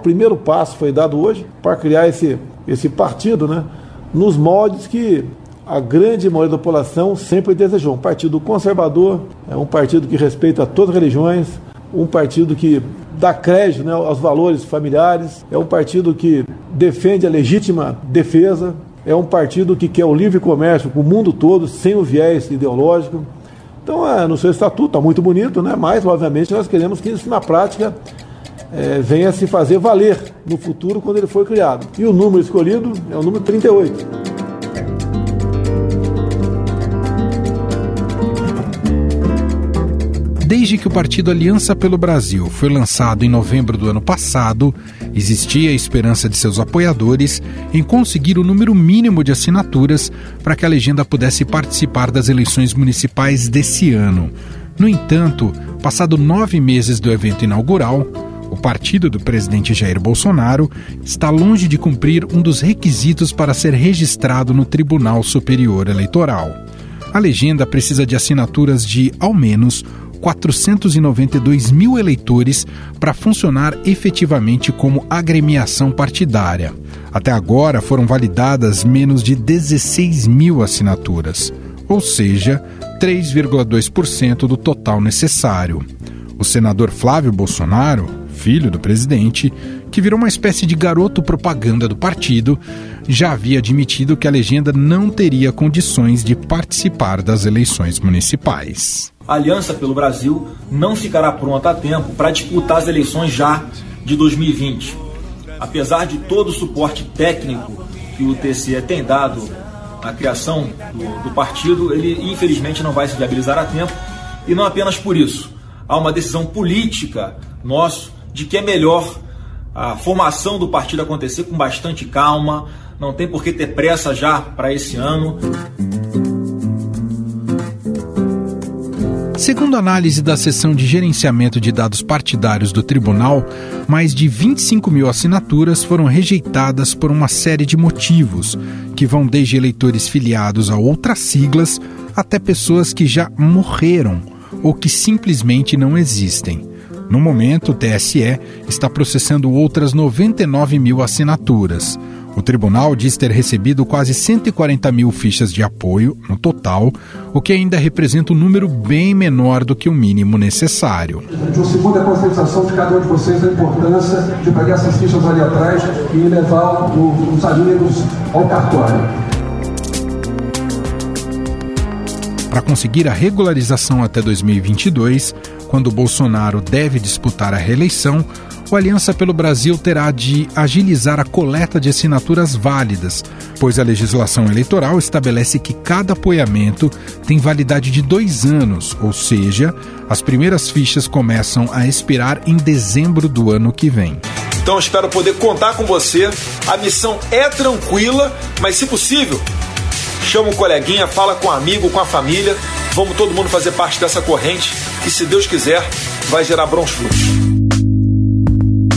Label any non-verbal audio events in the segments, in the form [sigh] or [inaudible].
O primeiro passo foi dado hoje para criar esse, esse partido, né, nos moldes que a grande maioria da população sempre desejou. Um partido conservador, é um partido que respeita todas as religiões, um partido que dá crédito né, aos valores familiares, é um partido que defende a legítima defesa, é um partido que quer o livre comércio com o mundo todo, sem o viés ideológico. Então, é, no seu estatuto está muito bonito, né? mas, obviamente, nós queremos que isso na prática é, venha se fazer valer no futuro quando ele for criado. E o número escolhido é o número 38. Desde que o partido Aliança pelo Brasil foi lançado em novembro do ano passado, existia a esperança de seus apoiadores em conseguir o número mínimo de assinaturas para que a legenda pudesse participar das eleições municipais desse ano. No entanto, passado nove meses do evento inaugural, o partido do presidente Jair Bolsonaro está longe de cumprir um dos requisitos para ser registrado no Tribunal Superior Eleitoral. A legenda precisa de assinaturas de, ao menos, 492 mil eleitores para funcionar efetivamente como agremiação partidária. Até agora foram validadas menos de 16 mil assinaturas, ou seja, 3,2% do total necessário. O senador Flávio Bolsonaro, filho do presidente, que virou uma espécie de garoto propaganda do partido, já havia admitido que a legenda não teria condições de participar das eleições municipais. A Aliança pelo Brasil não ficará pronta a tempo para disputar as eleições já de 2020. Apesar de todo o suporte técnico que o TCE tem dado na criação do, do partido, ele infelizmente não vai se viabilizar a tempo. E não apenas por isso. Há uma decisão política nossa de que é melhor a formação do partido acontecer com bastante calma, não tem por que ter pressa já para esse ano. Segundo análise da seção de gerenciamento de dados partidários do tribunal, mais de 25 mil assinaturas foram rejeitadas por uma série de motivos, que vão desde eleitores filiados a outras siglas até pessoas que já morreram ou que simplesmente não existem. No momento, o TSE está processando outras 99 mil assinaturas. O tribunal diz ter recebido quase 140 mil fichas de apoio, no total, o que ainda representa um número bem menor do que o mínimo necessário. O segundo é a conscientização de cada um de vocês da importância de pegar essas fichas ali atrás e levar os amigos ao cartório. Para conseguir a regularização até 2022, quando Bolsonaro deve disputar a reeleição, o Aliança pelo Brasil terá de agilizar a coleta de assinaturas válidas, pois a legislação eleitoral estabelece que cada apoiamento tem validade de dois anos, ou seja, as primeiras fichas começam a expirar em dezembro do ano que vem. Então espero poder contar com você. A missão é tranquila, mas se possível, chama um coleguinha, fala com um amigo, com a família. Vamos todo mundo fazer parte dessa corrente e, se Deus quiser, vai gerar bons frutos.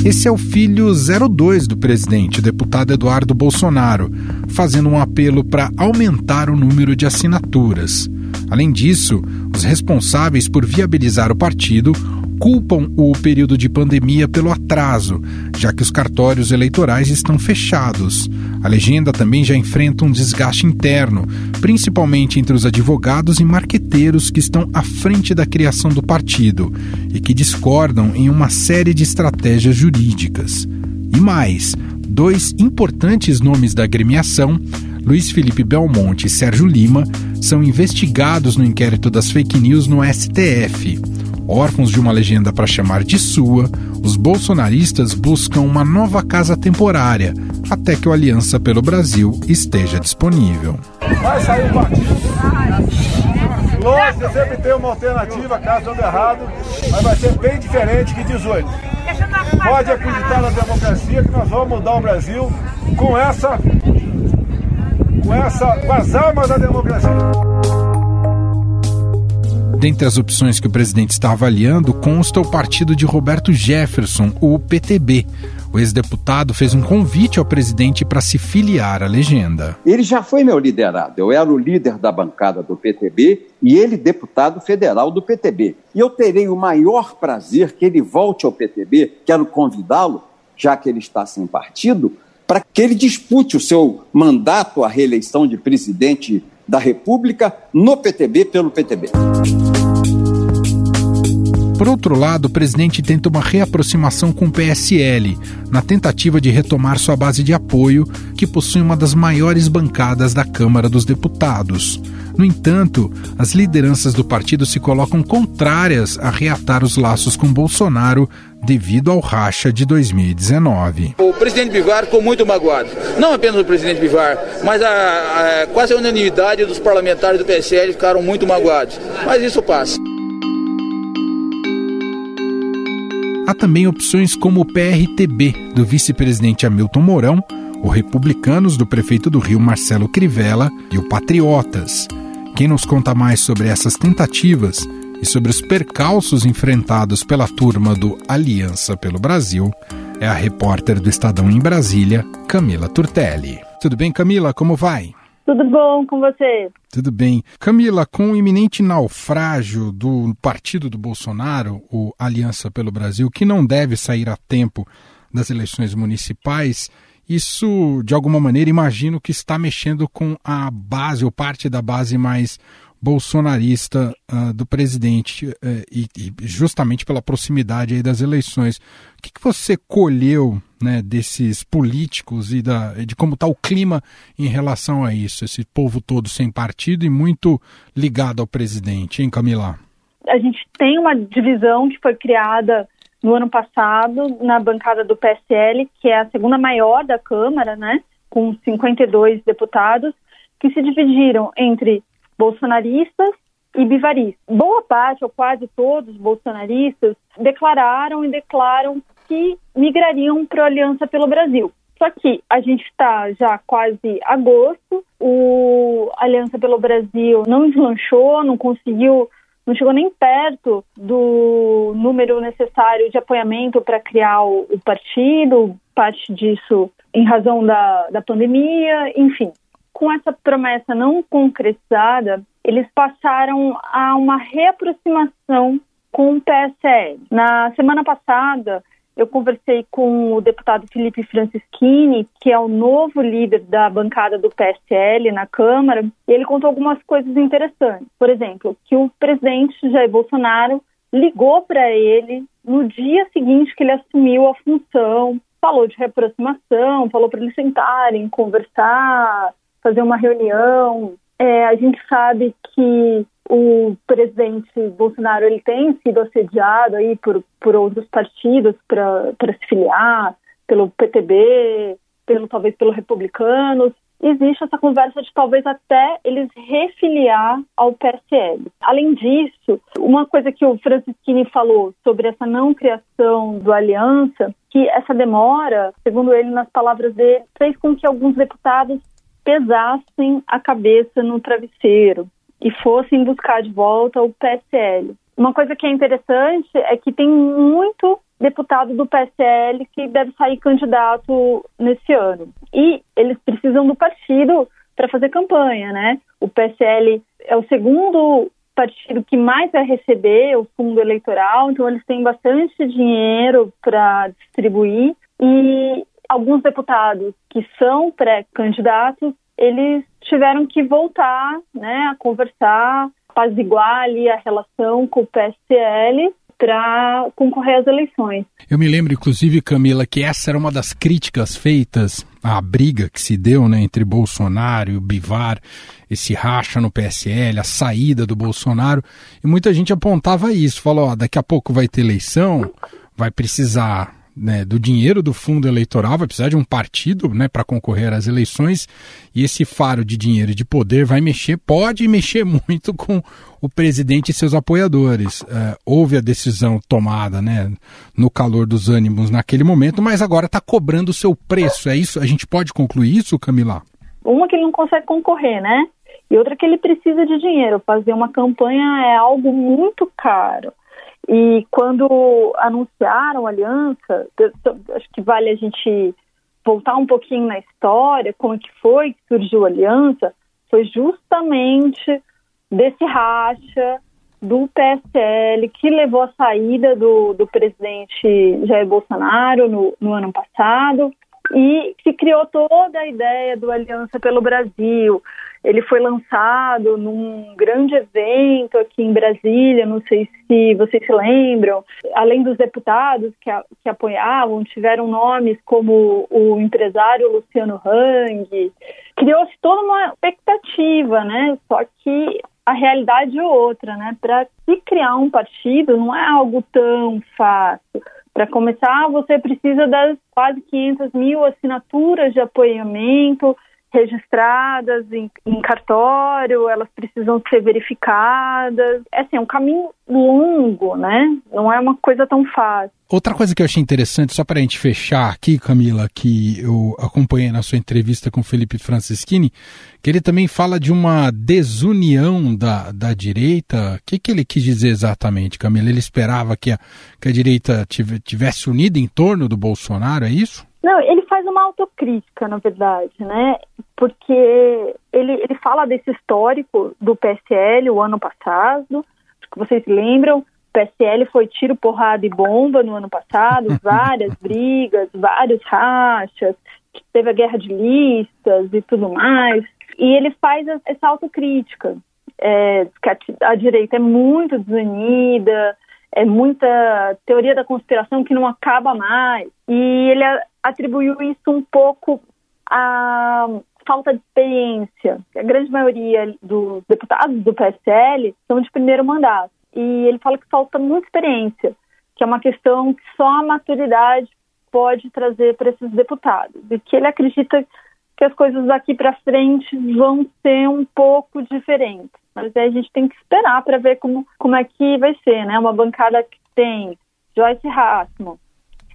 Esse é o filho 02 do presidente, deputado Eduardo Bolsonaro, fazendo um apelo para aumentar o número de assinaturas. Além disso, os responsáveis por viabilizar o partido culpam o período de pandemia pelo atraso, já que os cartórios eleitorais estão fechados. A legenda também já enfrenta um desgaste interno, principalmente entre os advogados e marqueteiros que estão à frente da criação do partido e que discordam em uma série de estratégias jurídicas. E mais, dois importantes nomes da agremiação Luiz Felipe Belmonte e Sérgio Lima são investigados no inquérito das fake news no STF. Órfãos de uma legenda para chamar de sua, os bolsonaristas buscam uma nova casa temporária até que o Aliança pelo Brasil esteja disponível. Vai sair o partido. Lógico, sempre tem uma alternativa caso dando errado, mas vai ser bem diferente que 18. Pode acreditar na democracia que nós vamos mudar o Brasil com essa com essa com as armas da democracia. Dentre as opções que o presidente está avaliando, consta o partido de Roberto Jefferson, o PTB. O ex-deputado fez um convite ao presidente para se filiar à legenda. Ele já foi meu liderado. Eu era o líder da bancada do PTB e ele deputado federal do PTB. E eu terei o maior prazer que ele volte ao PTB. Quero convidá-lo já que ele está sem partido, para que ele dispute o seu mandato à reeleição de presidente da República no PTB pelo PTB. Por outro lado, o presidente tenta uma reaproximação com o PSL, na tentativa de retomar sua base de apoio, que possui uma das maiores bancadas da Câmara dos Deputados. No entanto, as lideranças do partido se colocam contrárias a reatar os laços com Bolsonaro devido ao racha de 2019. O presidente Bivar ficou muito magoado. Não apenas o presidente Bivar, mas a, a, quase a unanimidade dos parlamentares do PSL ficaram muito magoados. Mas isso passa. Há também opções como o PRTB, do vice-presidente Hamilton Mourão, o Republicanos, do prefeito do Rio Marcelo Crivella, e o Patriotas. Quem nos conta mais sobre essas tentativas e sobre os percalços enfrentados pela turma do Aliança pelo Brasil é a repórter do Estadão em Brasília, Camila Turtelli. Tudo bem, Camila? Como vai? Tudo bom com você? Tudo bem. Camila, com o iminente naufrágio do partido do Bolsonaro, o Aliança pelo Brasil, que não deve sair a tempo das eleições municipais, isso, de alguma maneira, imagino que está mexendo com a base, ou parte da base mais bolsonarista uh, do presidente, uh, e, e, justamente pela proximidade aí das eleições. O que, que você colheu né, desses políticos e da, de como está o clima em relação a isso? Esse povo todo sem partido e muito ligado ao presidente, hein, Camila? A gente tem uma divisão que foi criada no ano passado na bancada do PSL, que é a segunda maior da Câmara, né, com 52 deputados, que se dividiram entre bolsonaristas e bivaristas. Boa parte, ou quase todos os bolsonaristas, declararam e declaram que migrariam para a Aliança pelo Brasil. Só que a gente está já quase agosto, o Aliança pelo Brasil não deslanchou, não conseguiu, não chegou nem perto do número necessário de apoiamento para criar o, o, partido, parte disso em razão da, da pandemia, enfim com essa promessa não concretizada, eles passaram a uma reaproximação com o PSL. Na semana passada, eu conversei com o deputado Felipe Francischini, que é o novo líder da bancada do PSL na Câmara, e ele contou algumas coisas interessantes. Por exemplo, que o presidente Jair Bolsonaro ligou para ele no dia seguinte que ele assumiu a função, falou de reaproximação, falou para eles sentarem, conversar, fazer uma reunião. É, a gente sabe que o presidente Bolsonaro ele tem sido assediado aí por, por outros partidos para se filiar, pelo PTB, pelo talvez pelo Republicanos. Existe essa conversa de talvez até eles refiliar ao PSL. Além disso, uma coisa que o Francisquini falou sobre essa não criação do aliança, que essa demora, segundo ele, nas palavras dele, fez com que alguns deputados pesassem a cabeça no travesseiro e fossem buscar de volta o PSL. Uma coisa que é interessante é que tem muito deputado do PSL que deve sair candidato nesse ano. E eles precisam do partido para fazer campanha, né? O PSL é o segundo partido que mais vai receber o fundo eleitoral, então eles têm bastante dinheiro para distribuir e alguns deputados que são pré-candidatos, eles tiveram que voltar né, a conversar, apaziguar ali a relação com o PSL para concorrer às eleições. Eu me lembro, inclusive, Camila, que essa era uma das críticas feitas à briga que se deu né, entre Bolsonaro e o Bivar, esse racha no PSL, a saída do Bolsonaro, e muita gente apontava isso, falou, ó, daqui a pouco vai ter eleição, vai precisar né, do dinheiro do fundo eleitoral, vai precisar de um partido né, para concorrer às eleições, e esse faro de dinheiro e de poder vai mexer, pode mexer [laughs] muito com o presidente e seus apoiadores. É, houve a decisão tomada né, no calor dos ânimos naquele momento, mas agora está cobrando o seu preço. É isso? A gente pode concluir isso, Camila? Uma que ele não consegue concorrer, né? E outra que ele precisa de dinheiro. Fazer uma campanha é algo muito caro. E quando anunciaram a aliança, acho que vale a gente voltar um pouquinho na história, como que foi que surgiu a aliança, foi justamente desse racha do PSL que levou à saída do, do presidente Jair Bolsonaro no, no ano passado e se criou toda a ideia do Aliança pelo Brasil. Ele foi lançado num grande evento aqui em Brasília, não sei se vocês se lembram. Além dos deputados que, a, que apoiavam, tiveram nomes como o empresário Luciano Hang. Criou-se toda uma expectativa, né? Só que a realidade é outra, né? Para se criar um partido não é algo tão fácil. Para começar, você precisa das quase 500 mil assinaturas de apoiamento registradas em, em, cartório, elas precisam ser verificadas. É assim, é um caminho longo, né? Não é uma coisa tão fácil. Outra coisa que eu achei interessante, só para a gente fechar aqui, Camila, que eu acompanhei na sua entrevista com Felipe Francischini, que ele também fala de uma desunião da, da direita. O que, que ele quis dizer exatamente, Camila? Ele esperava que a, que a direita tivesse unida em torno do Bolsonaro, é isso? Não, ele faz uma autocrítica, na verdade, né? Porque ele, ele fala desse histórico do PSL o ano passado, que vocês lembram, o PSL foi tiro, porrada e bomba no ano passado, [laughs] várias brigas, vários rachas, teve a guerra de listas e tudo mais. E ele faz essa autocrítica, é, que a, a direita é muito desunida, é muita teoria da conspiração que não acaba mais. E ele atribuiu isso um pouco à falta de experiência. A grande maioria dos deputados do PSL são de primeiro mandato. E ele fala que falta muita experiência, que é uma questão que só a maturidade pode trazer para esses deputados. E que ele acredita que as coisas daqui para frente vão ser um pouco diferentes. Mas aí a gente tem que esperar para ver como, como é que vai ser, né? Uma bancada que tem Joyce Hassman,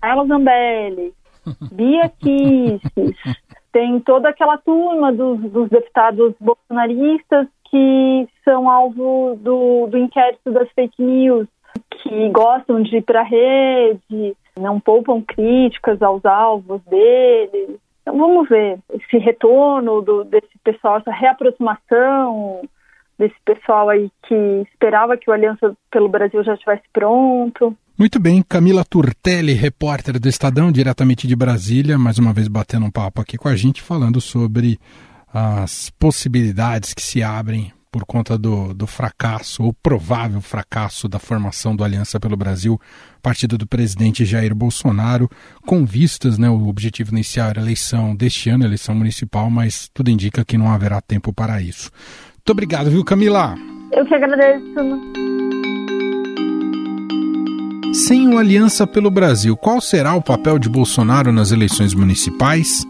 Carla Zambelli, [laughs] Bia Kisses, tem toda aquela turma dos, dos, deputados bolsonaristas que são alvo do, do inquérito das fake news, que gostam de ir para a rede, não poupam críticas aos alvos deles. Então vamos ver esse retorno do, desse pessoal, essa reaproximação desse pessoal aí que esperava que o Aliança pelo Brasil já estivesse pronto. Muito bem, Camila Turtelli, repórter do Estadão, diretamente de Brasília, mais uma vez batendo um papo aqui com a gente, falando sobre as possibilidades que se abrem por conta do, do fracasso, ou provável fracasso da formação do Aliança pelo Brasil, partido do presidente Jair Bolsonaro, com vistas, né, o objetivo inicial era a eleição deste ano, a eleição municipal, mas tudo indica que não haverá tempo para isso. Muito obrigado, viu, Camila? Eu que agradeço. Sem o Aliança pelo Brasil, qual será o papel de Bolsonaro nas eleições municipais?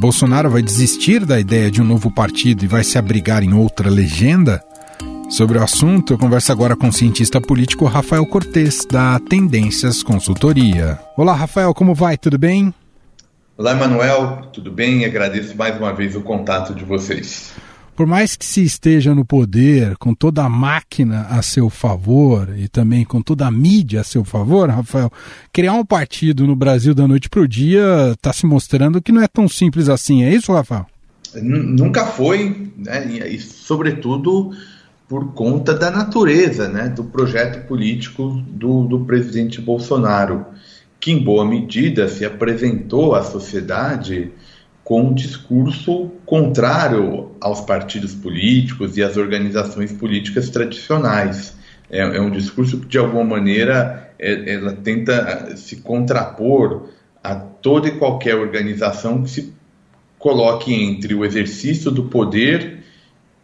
Bolsonaro vai desistir da ideia de um novo partido e vai se abrigar em outra legenda? Sobre o assunto, eu converso agora com o cientista político Rafael Cortes, da Tendências Consultoria. Olá, Rafael, como vai? Tudo bem? Olá, Emanuel, tudo bem? Agradeço mais uma vez o contato de vocês por mais que se esteja no poder, com toda a máquina a seu favor e também com toda a mídia a seu favor, Rafael, criar um partido no Brasil da noite para o dia está se mostrando que não é tão simples assim. É isso, Rafael? Nunca foi, né? e sobretudo por conta da natureza né? do projeto político do, do presidente Bolsonaro, que em boa medida se apresentou à sociedade com um discurso contrário aos partidos políticos e às organizações políticas tradicionais. É, é um discurso que, de alguma maneira, é, ela tenta se contrapor a toda e qualquer organização que se coloque entre o exercício do poder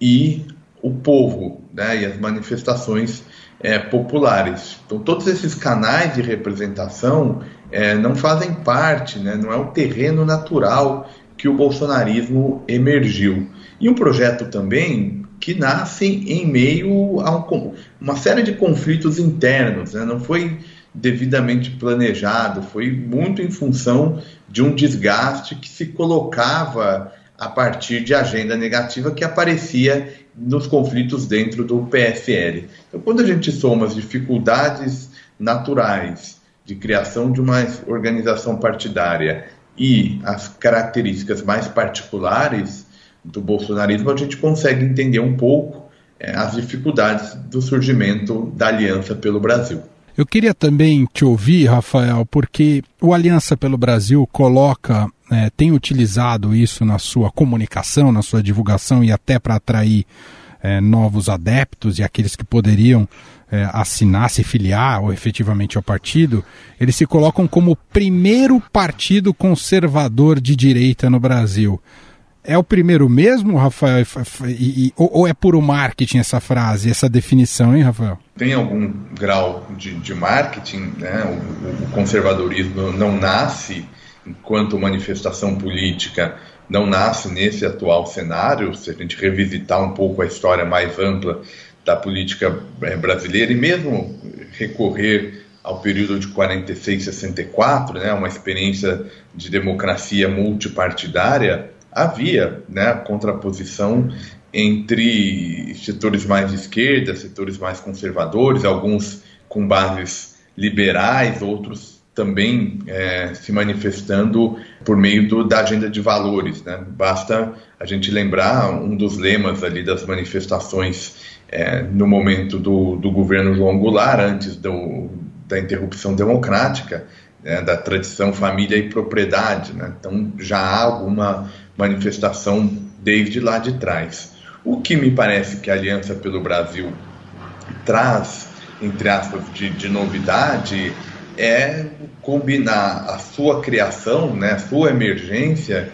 e o povo, né, e as manifestações é, populares. Então, todos esses canais de representação é, não fazem parte, né, não é o terreno natural que o bolsonarismo emergiu. E um projeto também que nasce em meio a um, uma série de conflitos internos, né? não foi devidamente planejado, foi muito em função de um desgaste que se colocava a partir de agenda negativa que aparecia nos conflitos dentro do PSL. Então, quando a gente soma as dificuldades naturais de criação de uma organização partidária e as características mais particulares do bolsonarismo, a gente consegue entender um pouco é, as dificuldades do surgimento da Aliança pelo Brasil. Eu queria também te ouvir, Rafael, porque o Aliança pelo Brasil coloca, é, tem utilizado isso na sua comunicação, na sua divulgação e até para atrair é, novos adeptos e aqueles que poderiam é, assinar, se filiar ou efetivamente ao partido, eles se colocam como o primeiro partido conservador de direita no Brasil. É o primeiro mesmo, Rafael? E, e, ou, é puro marketing essa frase, essa definição, hein, Rafael? Tem algum grau de, de marketing, né? O, o, conservadorismo não nasce enquanto manifestação política, não nasce nesse atual cenário. Se a gente revisitar um pouco a história mais ampla da política eh, brasileira e mesmo recorrer ao período de 46 64, né, uma experiência de democracia multipartidária, havia né, contraposição entre setores mais de esquerda, setores mais conservadores, alguns com bases liberais, outros também é, se manifestando por meio do, da agenda de valores. Né? Basta a gente lembrar um dos lemas ali das manifestações é, no momento do, do governo João Goulart, antes do, da interrupção democrática, né, da tradição família e propriedade. Né? Então já há alguma manifestação desde lá de trás. O que me parece que a Aliança pelo Brasil traz, entre aspas, de, de novidade é combinar a sua criação, né, a sua emergência,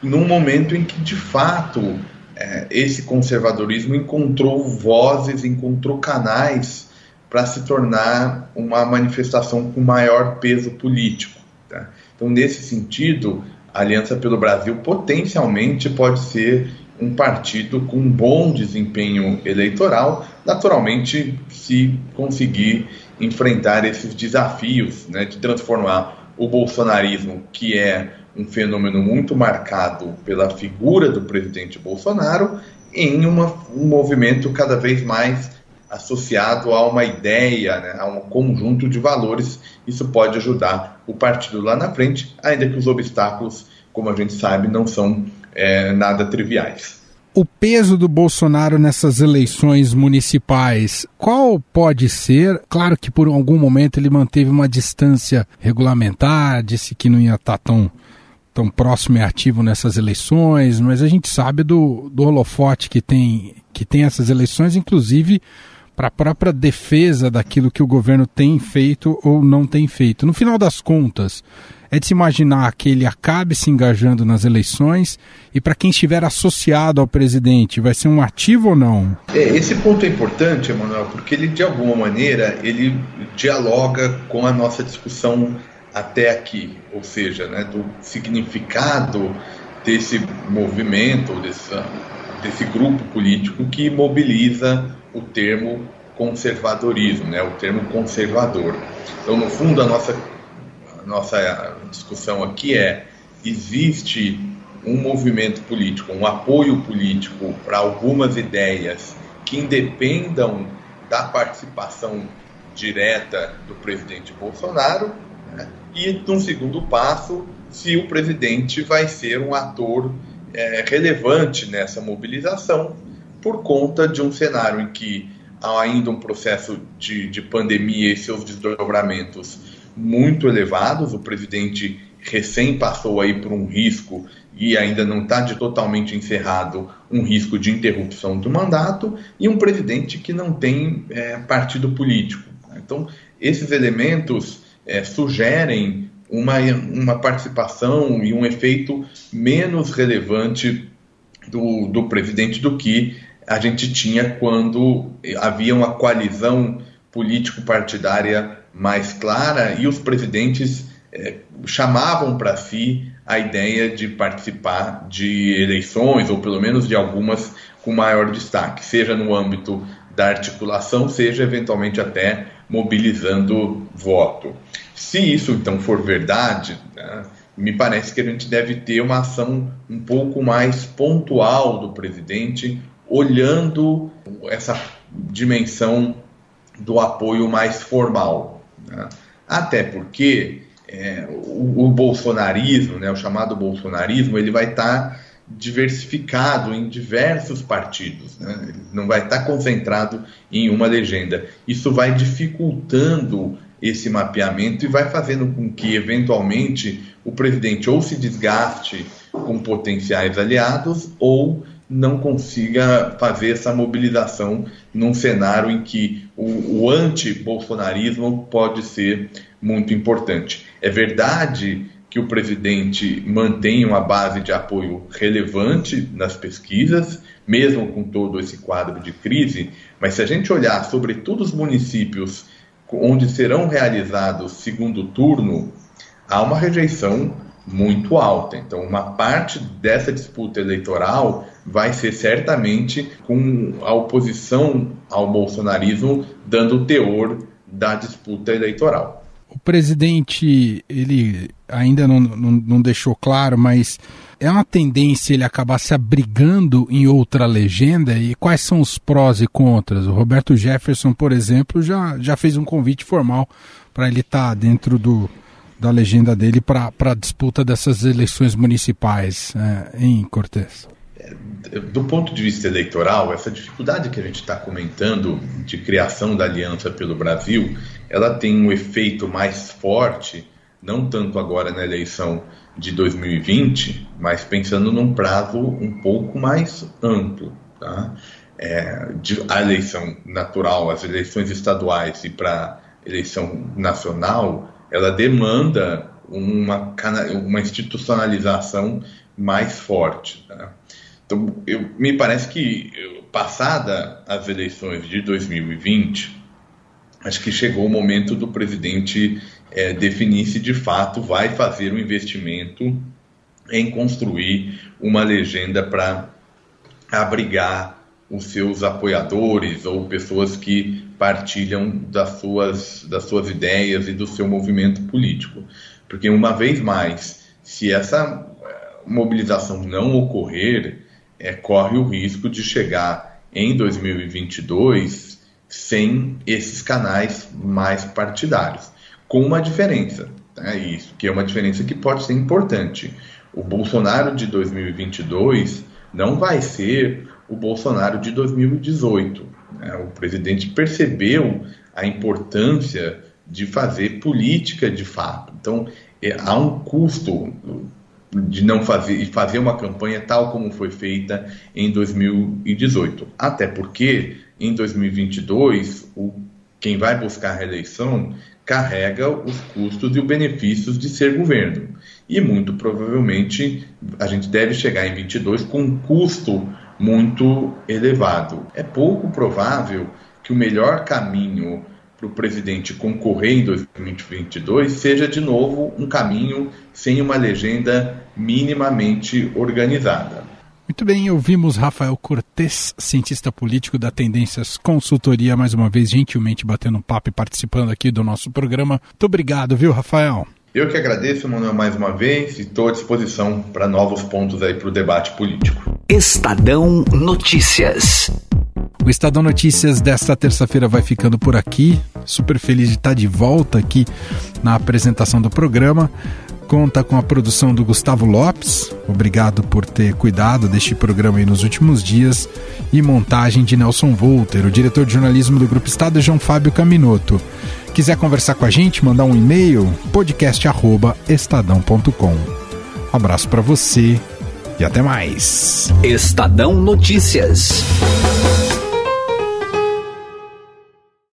num momento em que, de fato, é, esse conservadorismo encontrou vozes, encontrou canais para se tornar uma manifestação com maior peso político. Tá? Então, nesse sentido, a Aliança pelo Brasil potencialmente pode ser um partido com um bom desempenho eleitoral, naturalmente, se conseguir enfrentar esses desafios né, de transformar o bolsonarismo, que é um fenômeno muito marcado pela figura do presidente Bolsonaro, em uma, um movimento cada vez mais associado a uma ideia, né, a um conjunto de valores. Isso pode ajudar o partido lá na frente, ainda que os obstáculos, como a gente sabe, não são é, nada triviais. O peso do Bolsonaro nessas eleições municipais, qual pode ser? Claro que por algum momento ele manteve uma distância regulamentar, disse que não ia estar tão, tão próximo e ativo nessas eleições, mas a gente sabe do, do holofote que tem, que tem essas eleições, inclusive para a própria defesa daquilo que o governo tem feito ou não tem feito. No final das contas, é de se imaginar que ele acabe se engajando nas eleições e para quem estiver associado ao presidente, vai ser um ativo ou não? É, esse ponto é importante, Emanuel, porque ele de alguma maneira ele dialoga com a nossa discussão até aqui, ou seja, né, do significado desse movimento, desse, grupo político que mobiliza o termo conservadorismo, né, o termo conservador. Então, no fundo, a nossa, a nossa discussão aqui é: existe um movimento político, um apoio político para algumas ideias que independam da participação direta do presidente Bolsonaro, né? E, num segundo passo, se o presidente vai ser um ator é, relevante nessa mobilização por conta de um cenário em que há ainda um processo de, de pandemia e seus desdobramentos muito elevados. O presidente recém passou aí por um risco e ainda não está totalmente encerrado um risco de interrupção do mandato e um presidente que não tem é, partido político. Então, esses elementos é, sugerem uma, uma participação e um efeito menos relevante do, do presidente do que a gente tinha quando havia uma coalizão político-partidária mais clara e os presidentes eh, chamavam para si a ideia de participar de eleições, ou pelo menos de algumas com maior destaque, seja no âmbito da articulação, seja eventualmente até mobilizando voto. Se isso então for verdade, né, me parece que a gente deve ter uma ação um pouco mais pontual do presidente, olhando essa dimensão do apoio mais formal. Né? Até porque é, o, o, bolsonarismo, né, o chamado bolsonarismo, ele vai estar tá diversificado em diversos partidos, né? não vai estar concentrado em uma legenda. Isso vai dificultando esse mapeamento e vai fazendo com que, eventualmente, o presidente ou se desgaste com potenciais aliados ou não consiga fazer essa mobilização num cenário em que o, o anti-bolsonarismo pode ser muito importante. É verdade que o presidente mantém uma base de apoio relevante nas pesquisas, mesmo com todo esse quadro de crise, mas se a gente olhar sobretudo os municípios onde serão realizados segundo turno, há uma rejeição muito alta. Então, uma parte dessa disputa eleitoral vai ser certamente com a oposição ao bolsonarismo dando o teor da disputa eleitoral. Presidente, ele ainda não, não, não deixou claro, mas é uma tendência ele acabar se abrigando em outra legenda? E quais são os prós e contras? O Roberto Jefferson, por exemplo, já, já fez um convite formal para ele estar tá dentro do, da legenda dele para a disputa dessas eleições municipais é, em Cortes. Do ponto de vista eleitoral, essa dificuldade que a gente está comentando de criação da aliança pelo Brasil, ela tem um efeito mais forte, não tanto agora na eleição de 2020, mas pensando num prazo um pouco mais amplo. Tá? É, de, a eleição natural, as eleições estaduais e para eleição nacional, ela demanda uma, uma institucionalização mais forte. Tá? Então, eu, me parece que, passada as eleições de 2020, acho que chegou o momento do presidente é, definir se de fato vai fazer um investimento em construir uma legenda para abrigar os seus apoiadores ou pessoas que partilham das suas, das suas ideias e do seu movimento político. Porque, uma vez mais, se essa eh, mobilização não ocorrer, é, corre o risco de chegar em 2022 sem esses canais mais partidários, com uma diferença, né, isso, que é uma diferença que pode ser importante. O Bolsonaro de 2022 não vai ser o Bolsonaro de 2018. Né? O presidente percebeu a importância de fazer política de fato. Então, é, há um custo de não fazer e fazer uma campanha tal como foi feita em 2018. Até porque em 2022 o quem vai buscar a reeleição carrega os custos e os benefícios de ser governo. E muito provavelmente a gente deve chegar em 22 com um custo muito elevado. É pouco provável que o melhor caminho para o presidente concorrer em 2022 seja de novo um caminho sem uma legenda minimamente organizada. Muito bem, ouvimos Rafael Cortes, cientista político da Tendências Consultoria, mais uma vez gentilmente batendo um papo e participando aqui do nosso programa. Muito obrigado, viu, Rafael? Eu que agradeço, Manuel, mais uma vez e estou à disposição para novos pontos aí para o debate político. Estadão Notícias. O Estadão Notícias desta terça-feira vai ficando por aqui. Super feliz de estar de volta aqui na apresentação do programa. Conta com a produção do Gustavo Lopes. Obrigado por ter cuidado deste programa aí nos últimos dias. E montagem de Nelson Volter, o diretor de jornalismo do Grupo Estado, João Fábio Caminoto. Quiser conversar com a gente, mandar um e-mail, podcast@estadão.com. Abraço para você e até mais. Estadão Notícias.